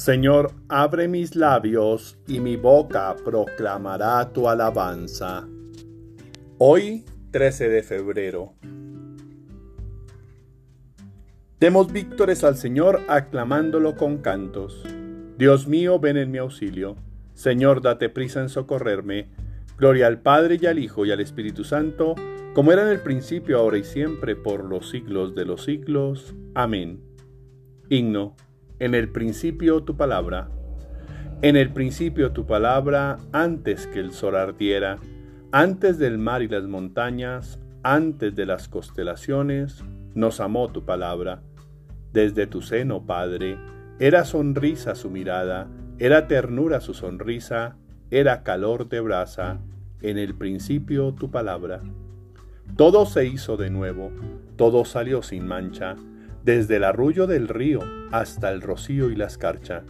Señor, abre mis labios y mi boca proclamará tu alabanza. Hoy, 13 de febrero. Demos víctores al Señor aclamándolo con cantos. Dios mío, ven en mi auxilio. Señor, date prisa en socorrerme. Gloria al Padre y al Hijo y al Espíritu Santo, como era en el principio, ahora y siempre, por los siglos de los siglos. Amén. Himno. En el principio tu palabra. En el principio tu palabra, antes que el sol ardiera, antes del mar y las montañas, antes de las constelaciones, nos amó tu palabra. Desde tu seno, Padre, era sonrisa su mirada, era ternura su sonrisa, era calor de brasa, en el principio tu palabra. Todo se hizo de nuevo, todo salió sin mancha, desde el arrullo del río hasta el rocío y la escarcha.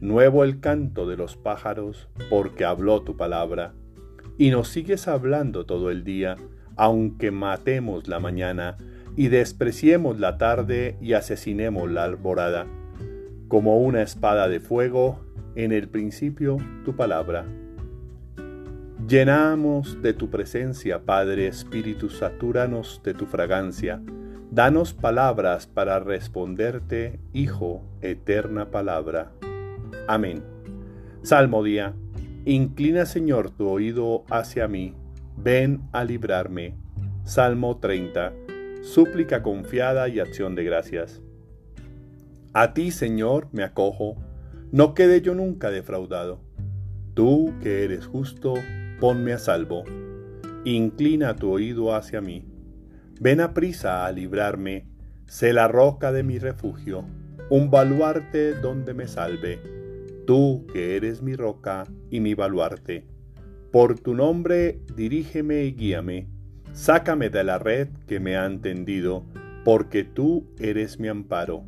Nuevo el canto de los pájaros, porque habló tu palabra. Y nos sigues hablando todo el día, aunque matemos la mañana, y despreciemos la tarde y asesinemos la alborada. Como una espada de fuego, en el principio tu palabra. Llenamos de tu presencia, Padre Espíritu, satúranos de tu fragancia Danos palabras para responderte, Hijo, eterna palabra. Amén. Salmo día. Inclina, Señor, tu oído hacia mí. Ven a librarme. Salmo 30. Súplica confiada y acción de gracias. A ti, Señor, me acojo. No quede yo nunca defraudado. Tú, que eres justo, ponme a salvo. Inclina tu oído hacia mí Ven a prisa a librarme, sé la roca de mi refugio, un baluarte donde me salve, tú que eres mi roca y mi baluarte. Por tu nombre dirígeme y guíame, sácame de la red que me han tendido, porque tú eres mi amparo.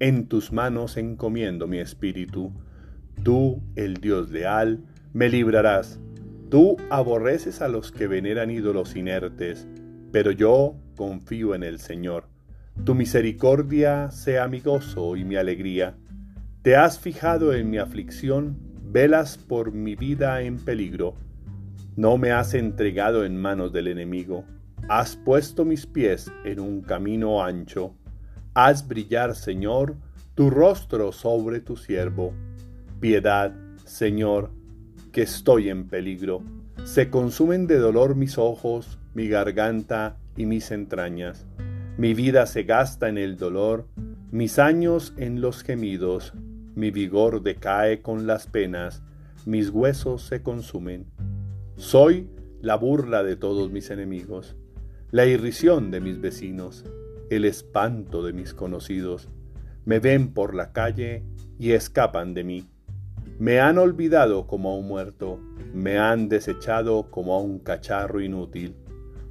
En tus manos encomiendo mi espíritu. Tú, el Dios leal, me librarás. Tú aborreces a los que veneran ídolos inertes, pero yo confío en el Señor. Tu misericordia sea mi gozo y mi alegría. Te has fijado en mi aflicción, velas por mi vida en peligro. No me has entregado en manos del enemigo. Has puesto mis pies en un camino ancho. Haz brillar, Señor, tu rostro sobre tu siervo. Piedad, Señor, que estoy en peligro. Se consumen de dolor mis ojos, mi garganta y mis entrañas. Mi vida se gasta en el dolor, mis años en los gemidos, mi vigor decae con las penas, mis huesos se consumen. Soy la burla de todos mis enemigos, la irrisión de mis vecinos, el espanto de mis conocidos. Me ven por la calle y escapan de mí. Me han olvidado como a un muerto, me han desechado como a un cacharro inútil.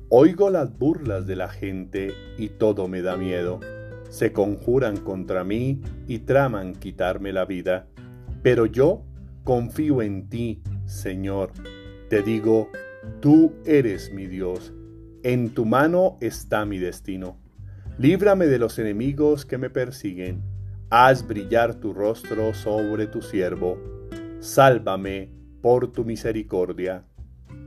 Oigo las burlas de la gente y todo me da miedo. Se conjuran contra mí y traman quitarme la vida. Pero yo confío en ti, Señor. Te digo, tú eres mi Dios. En tu mano está mi destino. Líbrame de los enemigos que me persiguen. Haz brillar tu rostro sobre tu siervo. Sálvame por tu misericordia.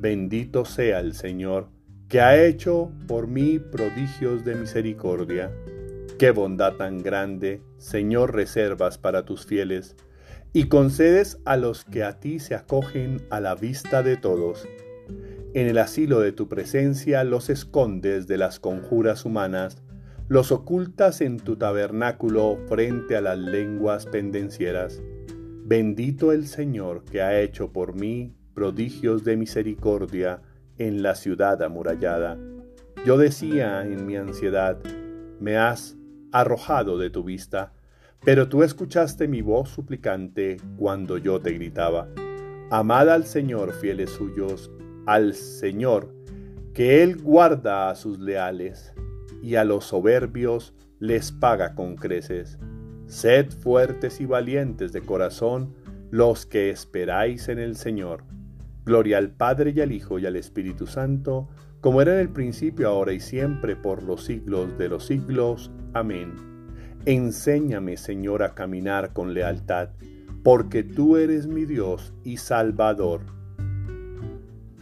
Bendito sea el Señor que ha hecho por mí prodigios de misericordia. Qué bondad tan grande, Señor, reservas para tus fieles, y concedes a los que a ti se acogen a la vista de todos. En el asilo de tu presencia los escondes de las conjuras humanas, los ocultas en tu tabernáculo frente a las lenguas pendencieras. Bendito el Señor que ha hecho por mí prodigios de misericordia, en la ciudad amurallada. Yo decía en mi ansiedad, me has arrojado de tu vista, pero tú escuchaste mi voz suplicante cuando yo te gritaba. Amad al Señor, fieles suyos, al Señor, que Él guarda a sus leales, y a los soberbios les paga con creces. Sed fuertes y valientes de corazón los que esperáis en el Señor. Gloria al Padre y al Hijo y al Espíritu Santo, como era en el principio, ahora y siempre, por los siglos de los siglos. Amén. Enséñame, Señor, a caminar con lealtad, porque tú eres mi Dios y Salvador.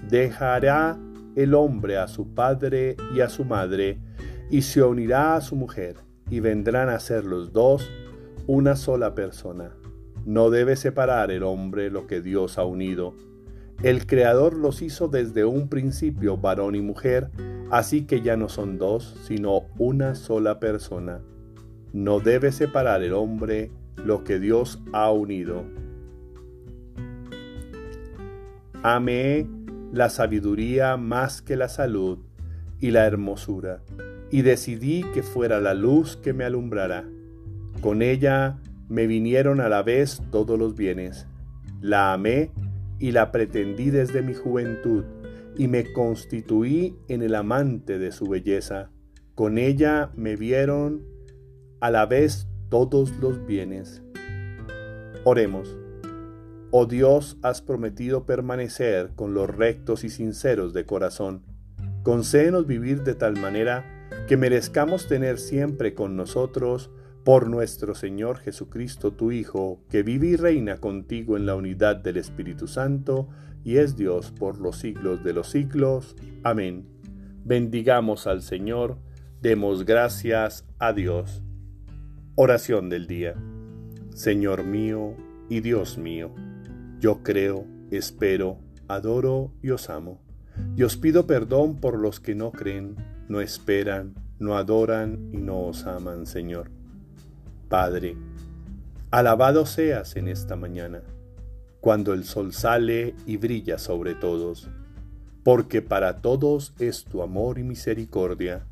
Dejará el hombre a su padre y a su madre, y se unirá a su mujer, y vendrán a ser los dos una sola persona. No debe separar el hombre lo que Dios ha unido el Creador los hizo desde un principio varón y mujer, así que ya no son dos, sino una sola persona. No debe separar el hombre lo que Dios ha unido. Amé la sabiduría más que la salud y la hermosura, y decidí que fuera la luz que me alumbrara. Con ella me vinieron a la vez todos los bienes. La amé y la pretendí desde mi juventud, y me constituí en el amante de su belleza. Con ella me vieron a la vez todos los bienes. Oremos. Oh Dios, has prometido permanecer con los rectos y sinceros de corazón. Concédenos vivir de tal manera que merezcamos tener siempre con nosotros por nuestro Señor Jesucristo, tu Hijo, que vive y reina contigo en la unidad del Espíritu Santo, y es Dios por los siglos de los siglos. Amén. Bendigamos al Señor, demos gracias a Dios. Oración del día. Señor mío y Dios mío, yo creo, espero, adoro y os amo. Y os pido perdón por los que no creen, no esperan, no adoran y no os aman, Señor. Padre, alabado seas en esta mañana, cuando el sol sale y brilla sobre todos, porque para todos es tu amor y misericordia.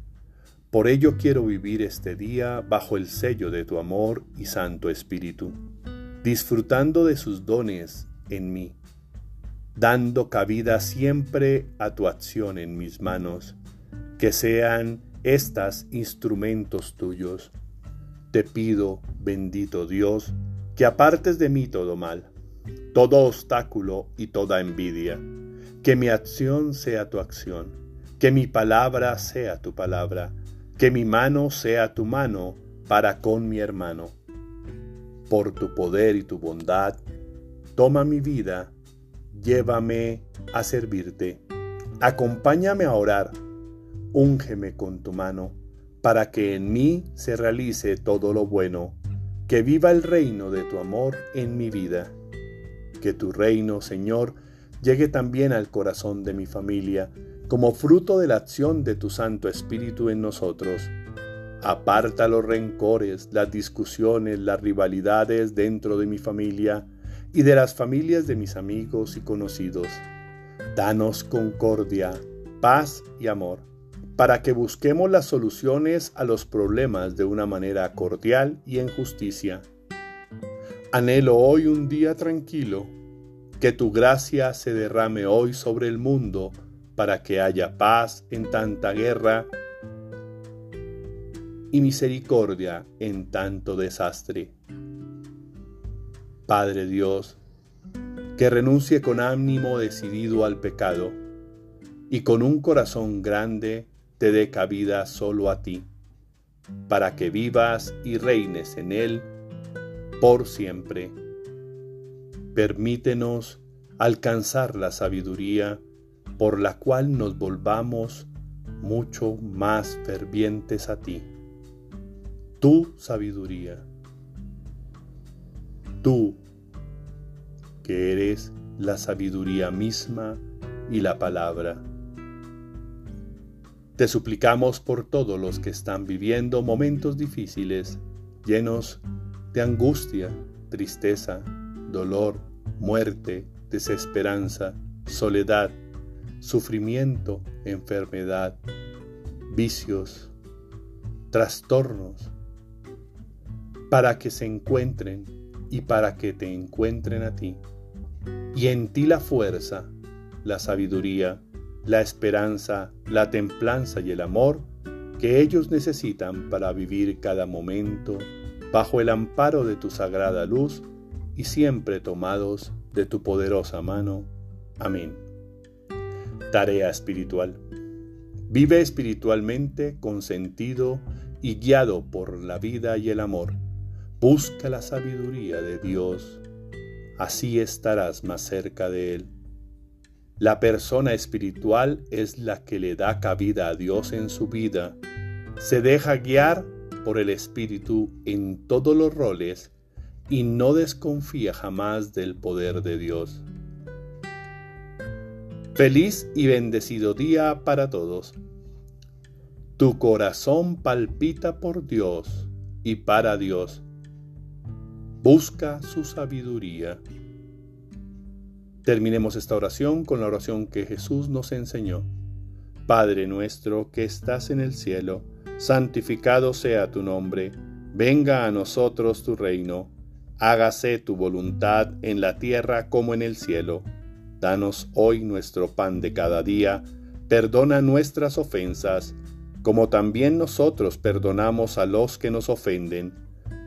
Por ello quiero vivir este día bajo el sello de tu amor y Santo Espíritu, disfrutando de sus dones en mí, dando cabida siempre a tu acción en mis manos, que sean estas instrumentos tuyos te pido, bendito Dios, que apartes de mí todo mal, todo obstáculo y toda envidia, que mi acción sea tu acción, que mi palabra sea tu palabra, que mi mano sea tu mano para con mi hermano. Por tu poder y tu bondad, toma mi vida, llévame a servirte, acompáñame a orar, úngeme con tu mano para que en mí se realice todo lo bueno, que viva el reino de tu amor en mi vida. Que tu reino, Señor, llegue también al corazón de mi familia, como fruto de la acción de tu Santo Espíritu en nosotros. Aparta los rencores, las discusiones, las rivalidades dentro de mi familia y de las familias de mis amigos y conocidos. Danos concordia, paz y amor para que busquemos las soluciones a los problemas de una manera cordial y en justicia. Anhelo hoy un día tranquilo, que tu gracia se derrame hoy sobre el mundo para que haya paz en tanta guerra y misericordia en tanto desastre. Padre Dios, que renuncie con ánimo decidido al pecado y con un corazón grande te dé cabida solo a ti, para que vivas y reines en él por siempre. Permítenos alcanzar la sabiduría por la cual nos volvamos mucho más fervientes a ti. Tu sabiduría. Tú, que eres la sabiduría misma y la palabra. Te suplicamos por todos los que están viviendo momentos difíciles, llenos de angustia, tristeza, dolor, muerte, desesperanza, soledad, sufrimiento, enfermedad, vicios, trastornos, para que se encuentren y para que te encuentren a ti. Y en ti la fuerza, la sabiduría, la esperanza, la templanza y el amor que ellos necesitan para vivir cada momento bajo el amparo de tu sagrada luz y siempre tomados de tu poderosa mano. Amén. Tarea espiritual. Vive espiritualmente con sentido y guiado por la vida y el amor. Busca la sabiduría de Dios. Así estarás más cerca de Él. La persona espiritual es la que le da cabida a Dios en su vida. Se deja guiar por el Espíritu en todos los roles y no desconfía jamás del poder de Dios. Feliz y bendecido día para todos. Tu corazón palpita por Dios y para Dios. Busca su sabiduría. Terminemos esta oración con la oración que Jesús nos enseñó. Padre nuestro que estás en el cielo, santificado sea tu nombre, venga a nosotros tu reino, hágase tu voluntad en la tierra como en el cielo. Danos hoy nuestro pan de cada día, perdona nuestras ofensas, como también nosotros perdonamos a los que nos ofenden.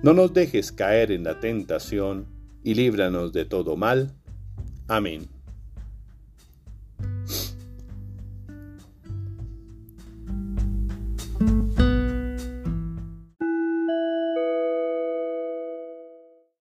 No nos dejes caer en la tentación, y líbranos de todo mal. Amén.